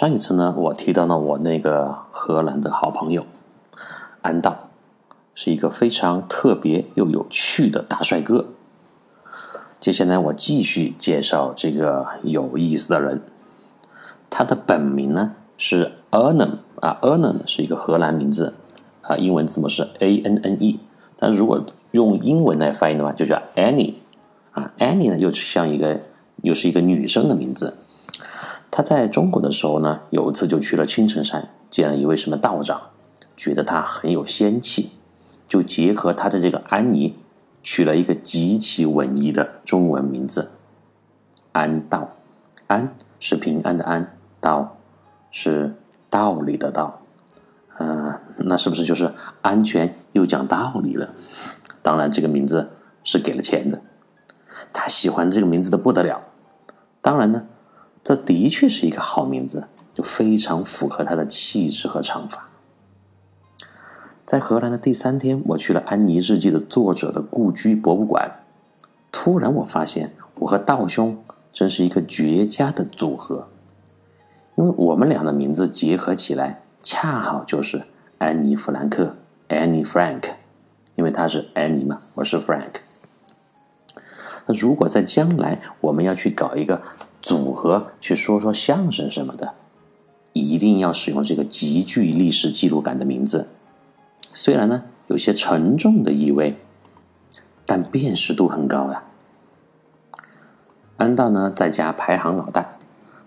上一次呢，我提到了我那个荷兰的好朋友安道，是一个非常特别又有趣的大帅哥。接下来我继续介绍这个有意思的人，他的本名呢是 Ernan 啊，Ernan 是一个荷兰名字啊，英文字母是 A N N E，但如果用英文来翻译的话，就叫 Annie 啊，Annie 呢又像一个。又是一个女生的名字。他在中国的时候呢，有一次就去了青城山，见了一位什么道长，觉得他很有仙气，就结合他的这个安妮，取了一个极其文艺的中文名字——安道。安是平安的安，道是道理的道。嗯，那是不是就是安全又讲道理了？当然，这个名字是给了钱的。他喜欢这个名字的不得了。当然呢，这的确是一个好名字，就非常符合他的气质和唱法。在荷兰的第三天，我去了《安妮日记》的作者的故居博物馆。突然，我发现我和道兄真是一个绝佳的组合，因为我们俩的名字结合起来，恰好就是安妮·弗兰克 （Annie Frank）。因为他是安妮嘛，我是 Frank。那如果在将来我们要去搞一个组合，去说说相声什么的，一定要使用这个极具历史记录感的名字。虽然呢有些沉重的意味，但辨识度很高呀。安道呢在家排行老大，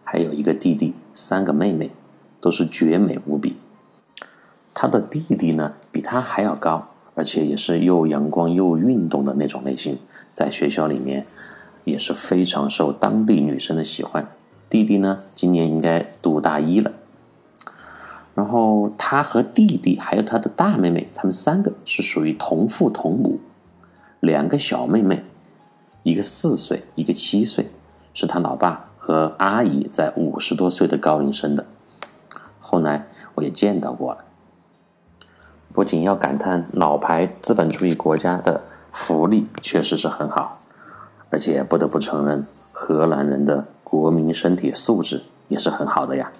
还有一个弟弟，三个妹妹，都是绝美无比。他的弟弟呢比他还要高。而且也是又阳光又运动的那种类型，在学校里面也是非常受当地女生的喜欢。弟弟呢，今年应该读大一了。然后他和弟弟还有他的大妹妹，他们三个是属于同父同母。两个小妹妹，一个四岁，一个七岁，是他老爸和阿姨在五十多岁的高龄生的。后来我也见到过了。不仅要感叹老牌资本主义国家的福利确实是很好，而且不得不承认荷兰人的国民身体素质也是很好的呀。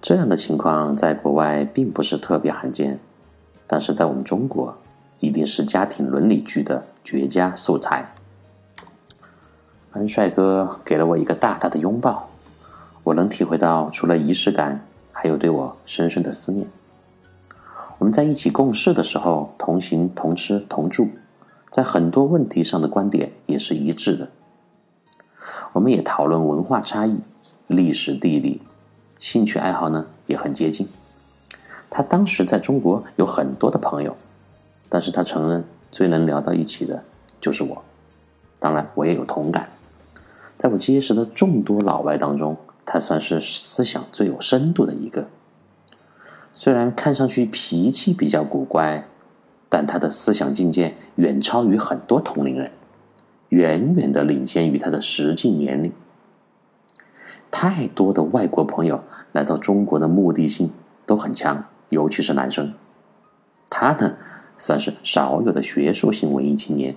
这样的情况在国外并不是特别罕见，但是在我们中国，一定是家庭伦理剧的绝佳素材。安帅哥给了我一个大大的拥抱，我能体会到除了仪式感，还有对我深深的思念。我们在一起共事的时候，同行同吃同住，在很多问题上的观点也是一致的。我们也讨论文化差异、历史地理，兴趣爱好呢也很接近。他当时在中国有很多的朋友，但是他承认最能聊到一起的就是我。当然，我也有同感。在我结识的众多老外当中，他算是思想最有深度的一个。虽然看上去脾气比较古怪，但他的思想境界远超于很多同龄人，远远的领先于他的实际年龄。太多的外国朋友来到中国的目的性都很强，尤其是男生。他呢，算是少有的学术性文艺青年，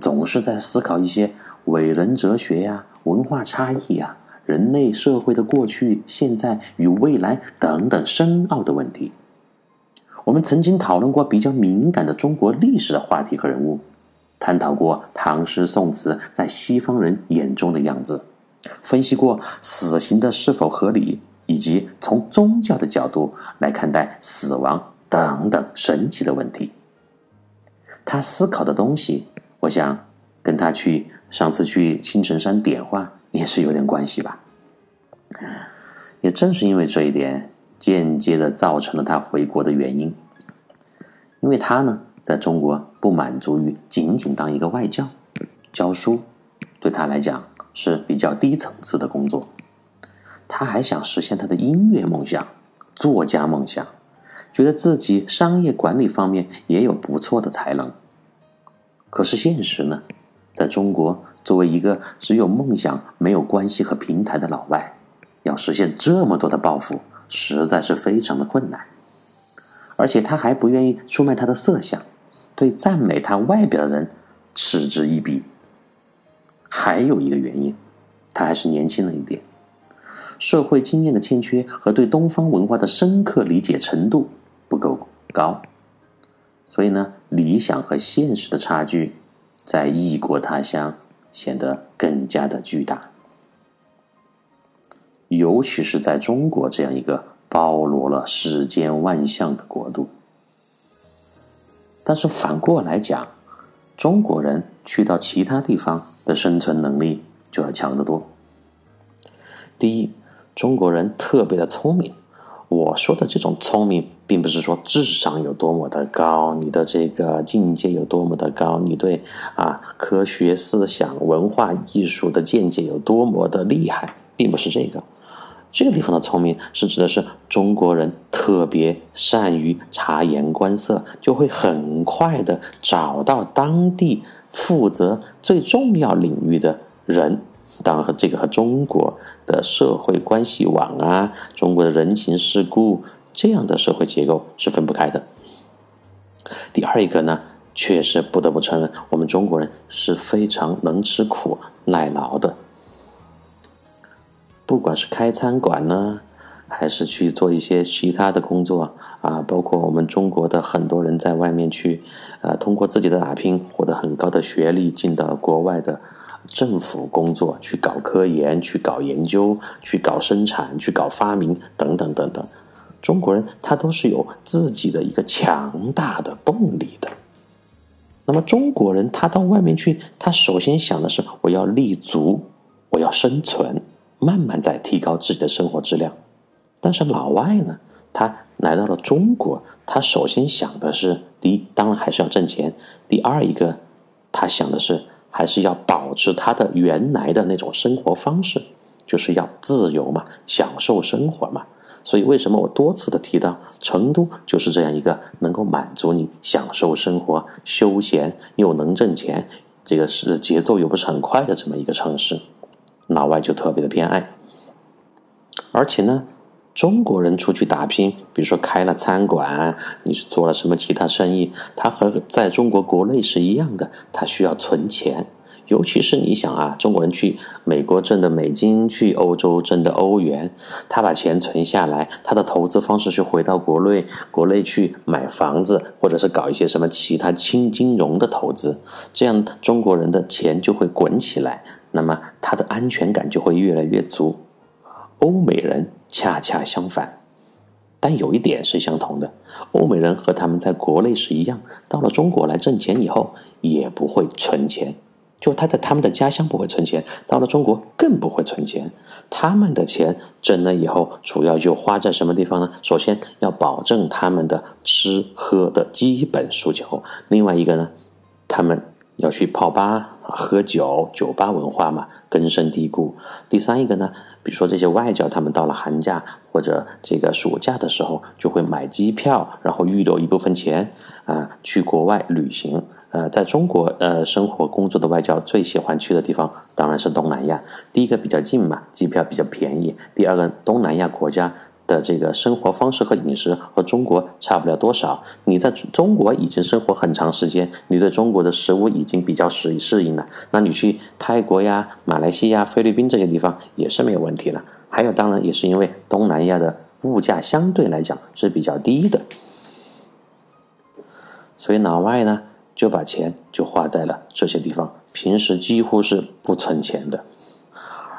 总是在思考一些伟人哲学呀、文化差异呀。人类社会的过去、现在与未来等等深奥的问题，我们曾经讨论过比较敏感的中国历史的话题和人物，探讨过唐诗宋词在西方人眼中的样子，分析过死刑的是否合理，以及从宗教的角度来看待死亡等等神奇的问题。他思考的东西，我想跟他去上次去青城山点化。也是有点关系吧。也正是因为这一点，间接的造成了他回国的原因。因为他呢，在中国不满足于仅仅当一个外教，教书对他来讲是比较低层次的工作。他还想实现他的音乐梦想、作家梦想，觉得自己商业管理方面也有不错的才能。可是现实呢，在中国。作为一个只有梦想没有关系和平台的老外，要实现这么多的抱负，实在是非常的困难。而且他还不愿意出卖他的色相，对赞美他外表的人嗤之以鼻。还有一个原因，他还是年轻了一点，社会经验的欠缺和对东方文化的深刻理解程度不够高，所以呢，理想和现实的差距在异国他乡显得更加的巨大，尤其是在中国这样一个包罗了世间万象的国度。但是反过来讲，中国人去到其他地方的生存能力就要强得多。第一，中国人特别的聪明。我说的这种聪明，并不是说智商有多么的高，你的这个境界有多么的高，你对啊科学思想、文化艺术的见解有多么的厉害，并不是这个。这个地方的聪明是指的是中国人特别善于察言观色，就会很快的找到当地负责最重要领域的人。当然，和这个和中国的社会关系网啊，中国的人情世故这样的社会结构是分不开的。第二一个呢，确实不得不承认，我们中国人是非常能吃苦耐劳的。不管是开餐馆呢，还是去做一些其他的工作啊，包括我们中国的很多人在外面去，呃，通过自己的打拼获得很高的学历，进到国外的政府工作，去搞科研，去搞研究，去搞生产，去搞发明等等等等。中国人他都是有自己的一个强大的动力的。那么中国人他到外面去，他首先想的是我要立足，我要生存。慢慢在提高自己的生活质量，但是老外呢，他来到了中国，他首先想的是：第一，当然还是要挣钱；第二，一个他想的是，还是要保持他的原来的那种生活方式，就是要自由嘛，享受生活嘛。所以，为什么我多次的提到成都就是这样一个能够满足你享受生活、休闲又能挣钱，这个是节奏又不是很快的这么一个城市？老外就特别的偏爱，而且呢，中国人出去打拼，比如说开了餐馆，你是做了什么其他生意，他和在中国国内是一样的，他需要存钱。尤其是你想啊，中国人去美国挣的美金，去欧洲挣的欧元，他把钱存下来，他的投资方式是回到国内，国内去买房子，或者是搞一些什么其他轻金融的投资，这样中国人的钱就会滚起来，那么他的安全感就会越来越足。欧美人恰恰相反，但有一点是相同的，欧美人和他们在国内是一样，到了中国来挣钱以后，也不会存钱。就他在他们的家乡不会存钱，到了中国更不会存钱。他们的钱挣了以后，主要就花在什么地方呢？首先要保证他们的吃喝的基本诉求，另外一个呢，他们要去泡吧喝酒，酒吧文化嘛根深蒂固。第三一个呢，比如说这些外教，他们到了寒假或者这个暑假的时候，就会买机票，然后预留一部分钱啊，去国外旅行。呃，在中国呃生活工作的外教最喜欢去的地方当然是东南亚。第一个比较近嘛，机票比较便宜；第二个，东南亚国家的这个生活方式和饮食和中国差不了多少。你在中国已经生活很长时间，你对中国的食物已经比较适适应了，那你去泰国呀、马来西亚、菲律宾这些地方也是没有问题了。还有，当然也是因为东南亚的物价相对来讲是比较低的，所以老外呢。就把钱就花在了这些地方，平时几乎是不存钱的。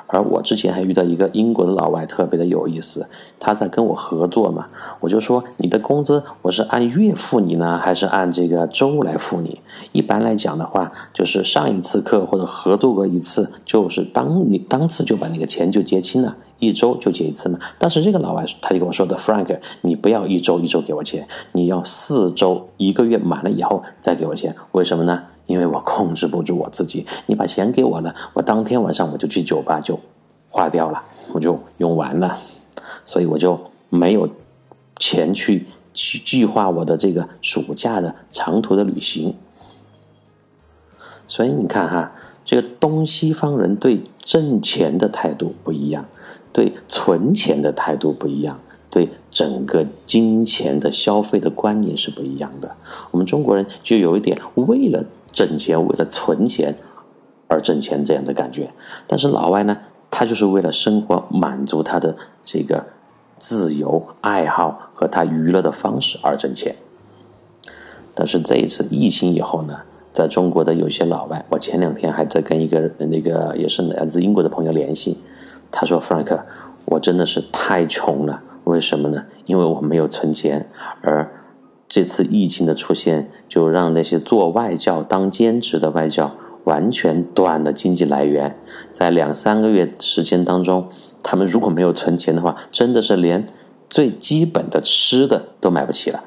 而我之前还遇到一个英国的老外，特别的有意思。他在跟我合作嘛，我就说你的工资我是按月付你呢，还是按这个周来付你？一般来讲的话，就是上一次课或者合作过一次，就是当你当次就把那个钱就结清了。一周就结一次嘛，但是这个老外他就跟我说的，Frank，你不要一周一周给我钱，你要四周一个月满了以后再给我钱。为什么呢？因为我控制不住我自己，你把钱给我了，我当天晚上我就去酒吧就花掉了，我就用完了，所以我就没有钱去去计划我的这个暑假的长途的旅行。所以你看哈，这个东西方人对挣钱的态度不一样。对存钱的态度不一样，对整个金钱的消费的观念是不一样的。我们中国人就有一点为了挣钱、为了存钱而挣钱这样的感觉，但是老外呢？他就是为了生活满足他的这个自由爱好和他娱乐的方式而挣钱。但是这一次疫情以后呢，在中国的有些老外，我前两天还在跟一个那个也是来自英国的朋友联系，他说：“Frank，我真的是太穷了，为什么呢？因为我没有存钱，而这次疫情的出现，就让那些做外教当兼职的外教。”完全断了经济来源，在两三个月时间当中，他们如果没有存钱的话，真的是连最基本的吃的都买不起了。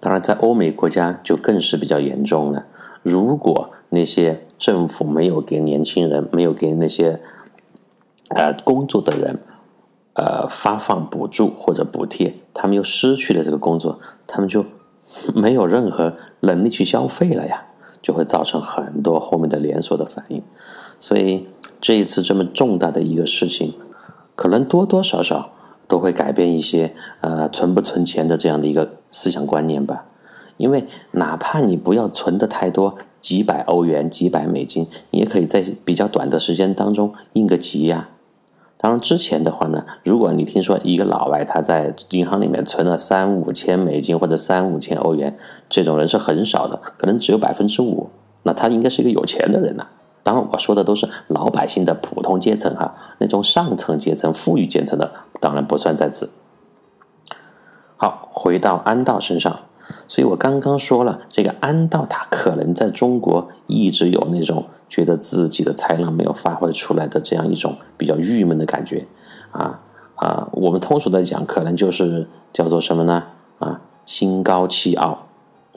当然，在欧美国家就更是比较严重了。如果那些政府没有给年轻人、没有给那些呃工作的人呃发放补助或者补贴，他们又失去了这个工作，他们就没有任何能力去消费了呀。就会造成很多后面的连锁的反应，所以这一次这么重大的一个事情，可能多多少少都会改变一些呃存不存钱的这样的一个思想观念吧。因为哪怕你不要存的太多，几百欧元、几百美金，你也可以在比较短的时间当中应个急呀。当然，之前的话呢，如果你听说一个老外他在银行里面存了三五千美金或者三五千欧元，这种人是很少的，可能只有百分之五。那他应该是一个有钱的人呐。当然，我说的都是老百姓的普通阶层哈，那种上层阶层、富裕阶层的当然不算在此。好，回到安道身上。所以我刚刚说了，这个安道他可能在中国一直有那种觉得自己的才能没有发挥出来的这样一种比较郁闷的感觉，啊啊，我们通俗的讲，可能就是叫做什么呢？啊，心高气傲，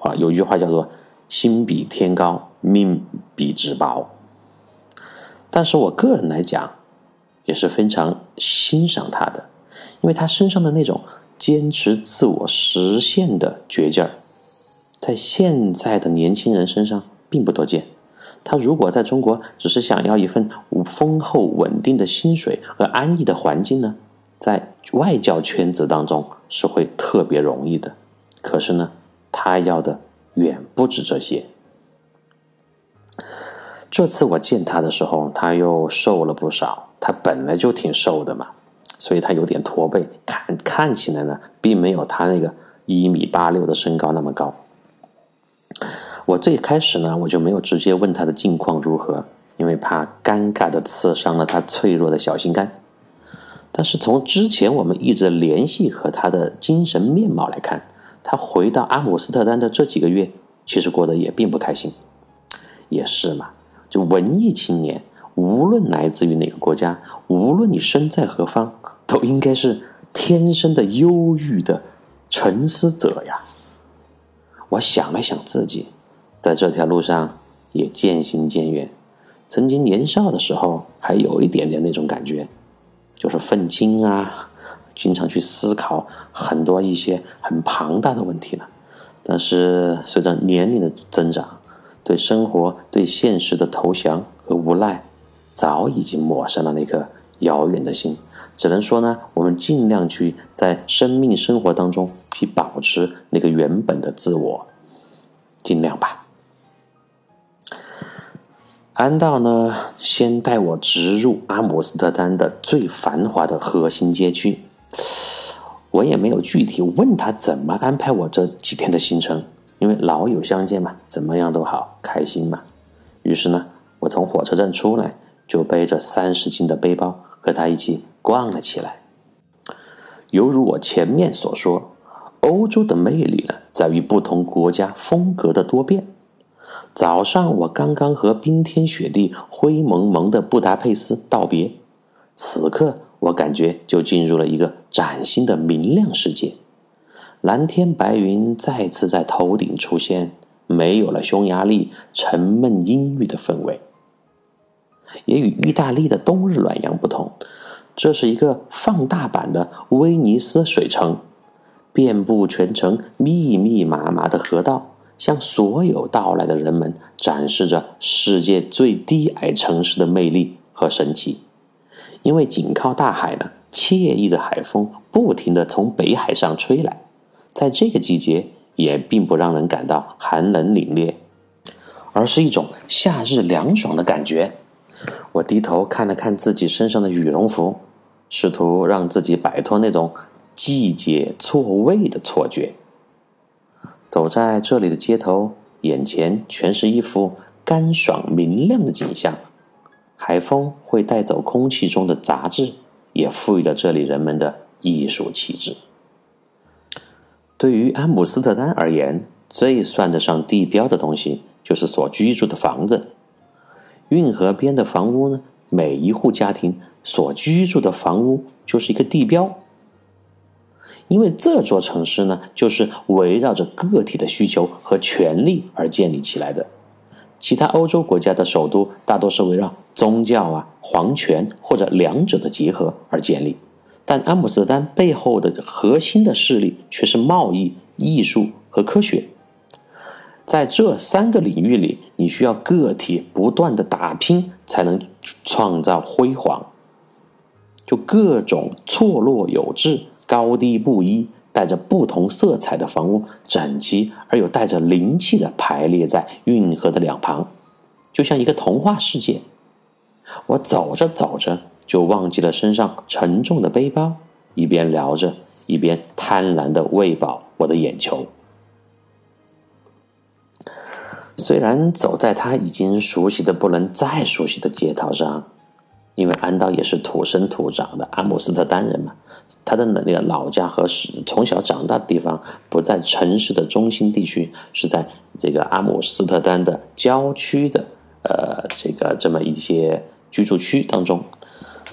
啊，有一句话叫做“心比天高，命比纸薄”。但是我个人来讲，也是非常欣赏他的，因为他身上的那种。坚持自我实现的倔劲儿，在现在的年轻人身上并不多见。他如果在中国只是想要一份丰厚稳定的薪水和安逸的环境呢，在外教圈子当中是会特别容易的。可是呢，他要的远不止这些。这次我见他的时候，他又瘦了不少。他本来就挺瘦的嘛。所以他有点驼背，看看起来呢，并没有他那个一米八六的身高那么高。我最开始呢，我就没有直接问他的近况如何，因为怕尴尬的刺伤了他脆弱的小心肝。但是从之前我们一直联系和他的精神面貌来看，他回到阿姆斯特丹的这几个月，其实过得也并不开心。也是嘛，就文艺青年。无论来自于哪个国家，无论你身在何方，都应该是天生的忧郁的沉思者呀。我想了想自己，在这条路上也渐行渐远。曾经年少的时候，还有一点点那种感觉，就是愤青啊，经常去思考很多一些很庞大的问题了。但是随着年龄的增长，对生活、对现实的投降和无奈。早已经抹上了那颗遥远的心，只能说呢，我们尽量去在生命生活当中去保持那个原本的自我，尽量吧。安道呢，先带我直入阿姆斯特丹的最繁华的核心街区，我也没有具体问他怎么安排我这几天的行程，因为老友相见嘛，怎么样都好，开心嘛。于是呢，我从火车站出来。就背着三十斤的背包和他一起逛了起来。犹如我前面所说，欧洲的魅力呢，在于不同国家风格的多变。早上我刚刚和冰天雪地、灰蒙蒙的布达佩斯道别，此刻我感觉就进入了一个崭新的明亮世界。蓝天白云再次在头顶出现，没有了匈牙利沉闷阴郁的氛围。也与意大利的冬日暖阳不同，这是一个放大版的威尼斯水城，遍布全城密密麻麻的河道，向所有到来的人们展示着世界最低矮城市的魅力和神奇。因为紧靠大海呢，惬意的海风不停的从北海上吹来，在这个季节也并不让人感到寒冷凛冽，而是一种夏日凉爽的感觉。我低头看了看自己身上的羽绒服，试图让自己摆脱那种季节错位的错觉。走在这里的街头，眼前全是一幅干爽明亮的景象。海风会带走空气中的杂质，也赋予了这里人们的艺术气质。对于阿姆斯特丹而言，最算得上地标的东西就是所居住的房子。运河边的房屋呢，每一户家庭所居住的房屋就是一个地标。因为这座城市呢，就是围绕着个体的需求和权利而建立起来的。其他欧洲国家的首都大多是围绕宗教啊、皇权或者两者的结合而建立，但阿姆斯特丹背后的核心的势力却是贸易、艺术和科学。在这三个领域里，你需要个体不断的打拼，才能创造辉煌。就各种错落有致、高低不一。带着不同色彩的房屋，整齐而又带着灵气的排列在运河的两旁，就像一个童话世界。我走着走着，就忘记了身上沉重的背包，一边聊着，一边贪婪的喂饱我的眼球。虽然走在他已经熟悉的不能再熟悉的街道上。因为安道也是土生土长的阿姆斯特丹人嘛，他的那个老家和是从小长大的地方不在城市的中心地区，是在这个阿姆斯特丹的郊区的呃这个这么一些居住区当中，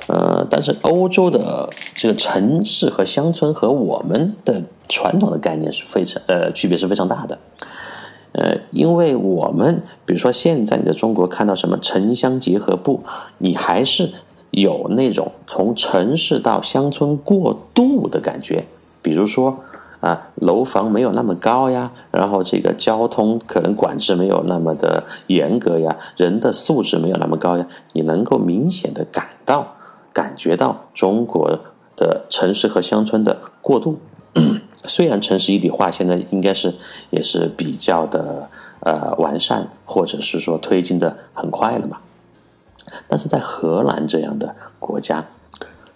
呃，但是欧洲的这个城市和乡村和我们的传统的概念是非常呃区别是非常大的。呃，因为我们比如说现在你在中国看到什么城乡结合部，你还是有那种从城市到乡村过渡的感觉。比如说啊，楼房没有那么高呀，然后这个交通可能管制没有那么的严格呀，人的素质没有那么高呀，你能够明显的感到感觉到中国的城市和乡村的过渡。虽然城市一体化现在应该是也是比较的呃完善，或者是说推进的很快了嘛，但是在荷兰这样的国家，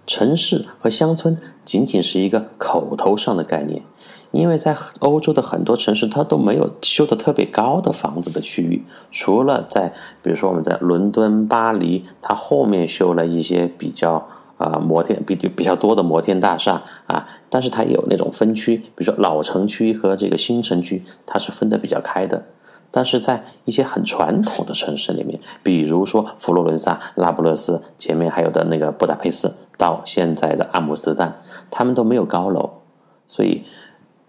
城市和乡村仅仅是一个口头上的概念，因为在欧洲的很多城市，它都没有修的特别高的房子的区域，除了在比如说我们在伦敦、巴黎，它后面修了一些比较。啊，摩天比比较多的摩天大厦啊，但是它有那种分区，比如说老城区和这个新城区，它是分得比较开的。但是在一些很传统的城市里面，比如说佛罗伦萨、拉布勒斯，前面还有的那个布达佩斯，到现在的阿姆斯特丹，他们都没有高楼，所以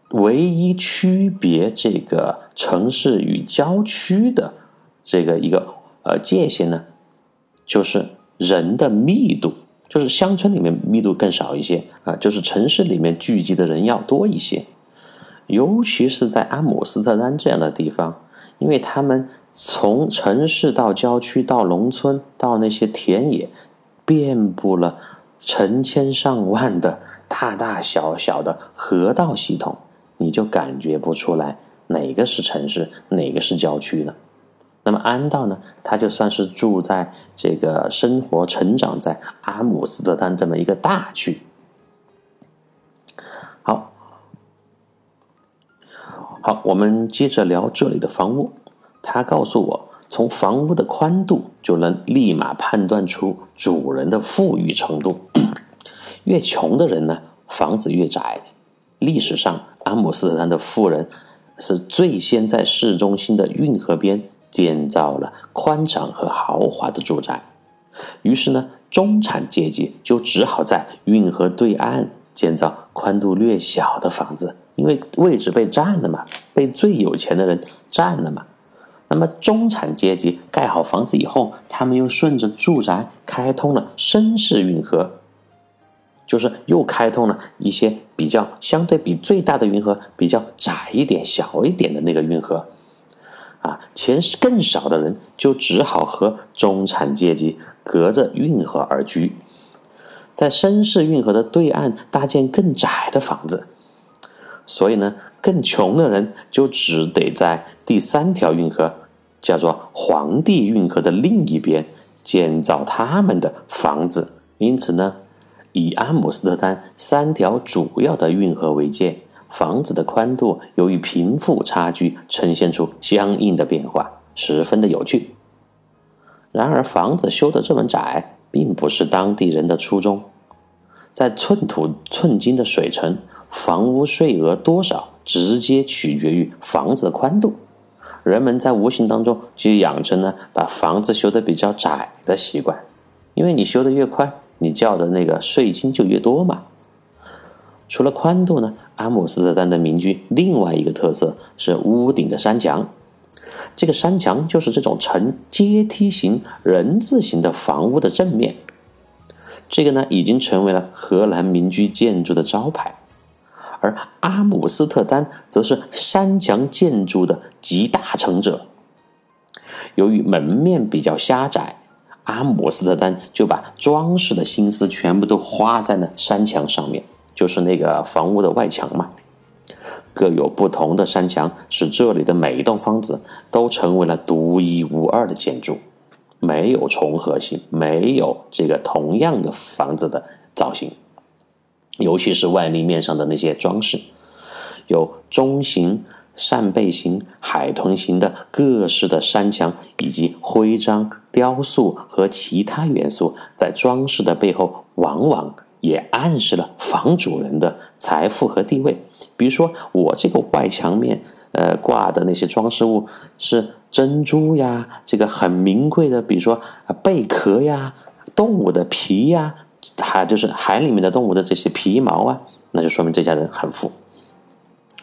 唯一区别这个城市与郊区的这个一个呃界限呢，就是人的密度。就是乡村里面密度更少一些啊，就是城市里面聚集的人要多一些，尤其是在阿姆斯特丹这样的地方，因为他们从城市到郊区到农村到那些田野，遍布了成千上万的大大小小的河道系统，你就感觉不出来哪个是城市，哪个是郊区了。那么安道呢？他就算是住在这个生活、成长在阿姆斯特丹这么一个大区。好，好，我们接着聊这里的房屋。他告诉我，从房屋的宽度就能立马判断出主人的富裕程度。越穷的人呢，房子越窄。历史上，阿姆斯特丹的富人是最先在市中心的运河边。建造了宽敞和豪华的住宅，于是呢，中产阶级就只好在运河对岸建造宽度略小的房子，因为位置被占了嘛，被最有钱的人占了嘛。那么中产阶级盖好房子以后，他们又顺着住宅开通了绅士运河，就是又开通了一些比较相对比最大的运河比较窄一点、小一点的那个运河。啊，钱更少的人就只好和中产阶级隔着运河而居，在绅士运河的对岸搭建更窄的房子。所以呢，更穷的人就只得在第三条运河，叫做皇帝运河的另一边建造他们的房子。因此呢，以阿姆斯特丹三条主要的运河为界，房子的宽度由于贫富差距呈现出相应的变化，十分的有趣。然而，房子修得这么窄，并不是当地人的初衷。在寸土寸金的水城，房屋税额多少直接取决于房子的宽度。人们在无形当中就养成了把房子修得比较窄的习惯，因为你修得越宽，你交的那个税金就越多嘛。除了宽度呢，阿姆斯特丹的民居另外一个特色是屋顶的山墙。这个山墙就是这种呈阶梯形、人字形的房屋的正面。这个呢，已经成为了荷兰民居建筑的招牌，而阿姆斯特丹则是山墙建筑的集大成者。由于门面比较狭窄，阿姆斯特丹就把装饰的心思全部都花在了山墙上面，就是那个房屋的外墙嘛。各有不同的山墙，使这里的每一栋房子都成为了独一无二的建筑。没有重合性，没有这个同样的房子的造型，尤其是外立面上的那些装饰，有中型、扇贝形、海豚形的各式的山墙，以及徽章、雕塑和其他元素，在装饰的背后，往往也暗示了房主人的财富和地位。比如说，我这个外墙面。呃，挂的那些装饰物是珍珠呀，这个很名贵的，比如说贝壳呀、动物的皮呀，还就是海里面的动物的这些皮毛啊，那就说明这家人很富。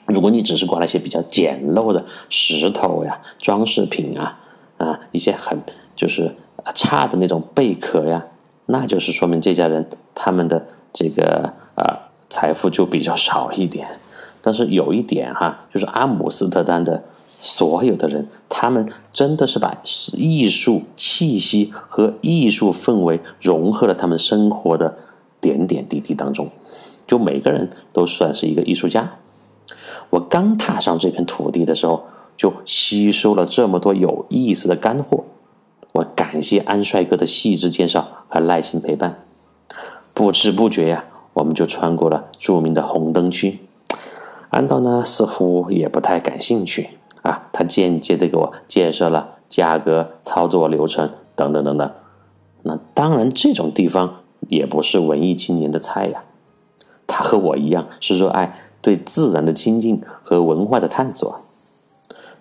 如果你只是挂了一些比较简陋的石头呀、装饰品啊，啊，一些很就是差的那种贝壳呀，那就是说明这家人他们的这个啊财富就比较少一点。但是有一点哈，就是阿姆斯特丹的所有的人，他们真的是把艺术气息和艺术氛围融合了他们生活的点点滴滴当中，就每个人都算是一个艺术家。我刚踏上这片土地的时候，就吸收了这么多有意思的干货。我感谢安帅哥的细致介绍和耐心陪伴。不知不觉呀，我们就穿过了著名的红灯区。安道呢，似乎也不太感兴趣啊。他间接的给我介绍了价格、操作流程等等等等。那当然，这种地方也不是文艺青年的菜呀。他和我一样，是热爱对自然的亲近和文化的探索。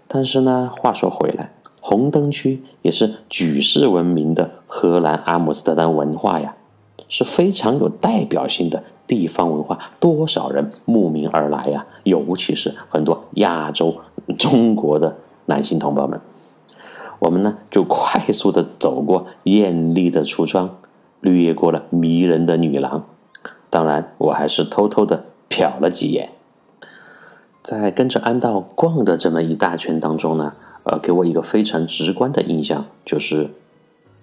但是呢，话说回来，红灯区也是举世闻名的荷兰阿姆斯特丹文化呀。是非常有代表性的地方文化，多少人慕名而来呀！尤其是很多亚洲、中国的男性同胞们，我们呢就快速的走过艳丽的橱窗，掠过了迷人的女郎。当然，我还是偷偷的瞟了几眼。在跟着安道逛的这么一大圈当中呢，呃，给我一个非常直观的印象就是，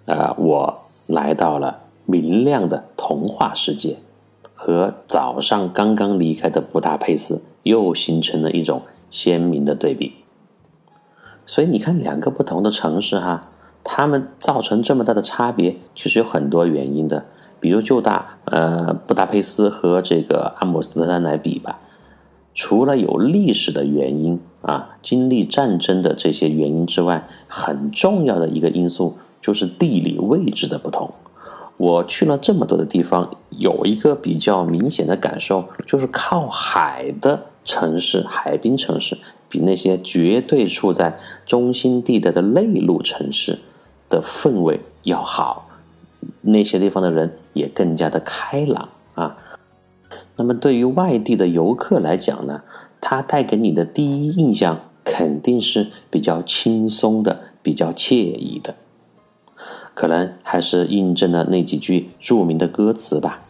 啊，我来到了。明亮的童话世界和早上刚刚离开的布达佩斯又形成了一种鲜明的对比。所以你看，两个不同的城市哈，它们造成这么大的差别，其实有很多原因的。比如就大呃布达佩斯和这个阿姆斯特丹来比吧，除了有历史的原因啊，经历战争的这些原因之外，很重要的一个因素就是地理位置的不同。我去了这么多的地方，有一个比较明显的感受，就是靠海的城市、海滨城市，比那些绝对处在中心地带的内陆城市的氛围要好。那些地方的人也更加的开朗啊。那么对于外地的游客来讲呢，他带给你的第一印象肯定是比较轻松的、比较惬意的。可能还是印证了那几句著名的歌词吧。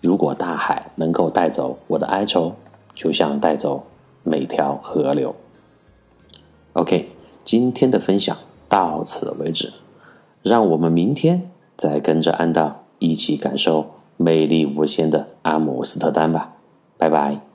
如果大海能够带走我的哀愁，就像带走每条河流。OK，今天的分享到此为止，让我们明天再跟着安道一起感受魅力无限的阿姆斯特丹吧。拜拜。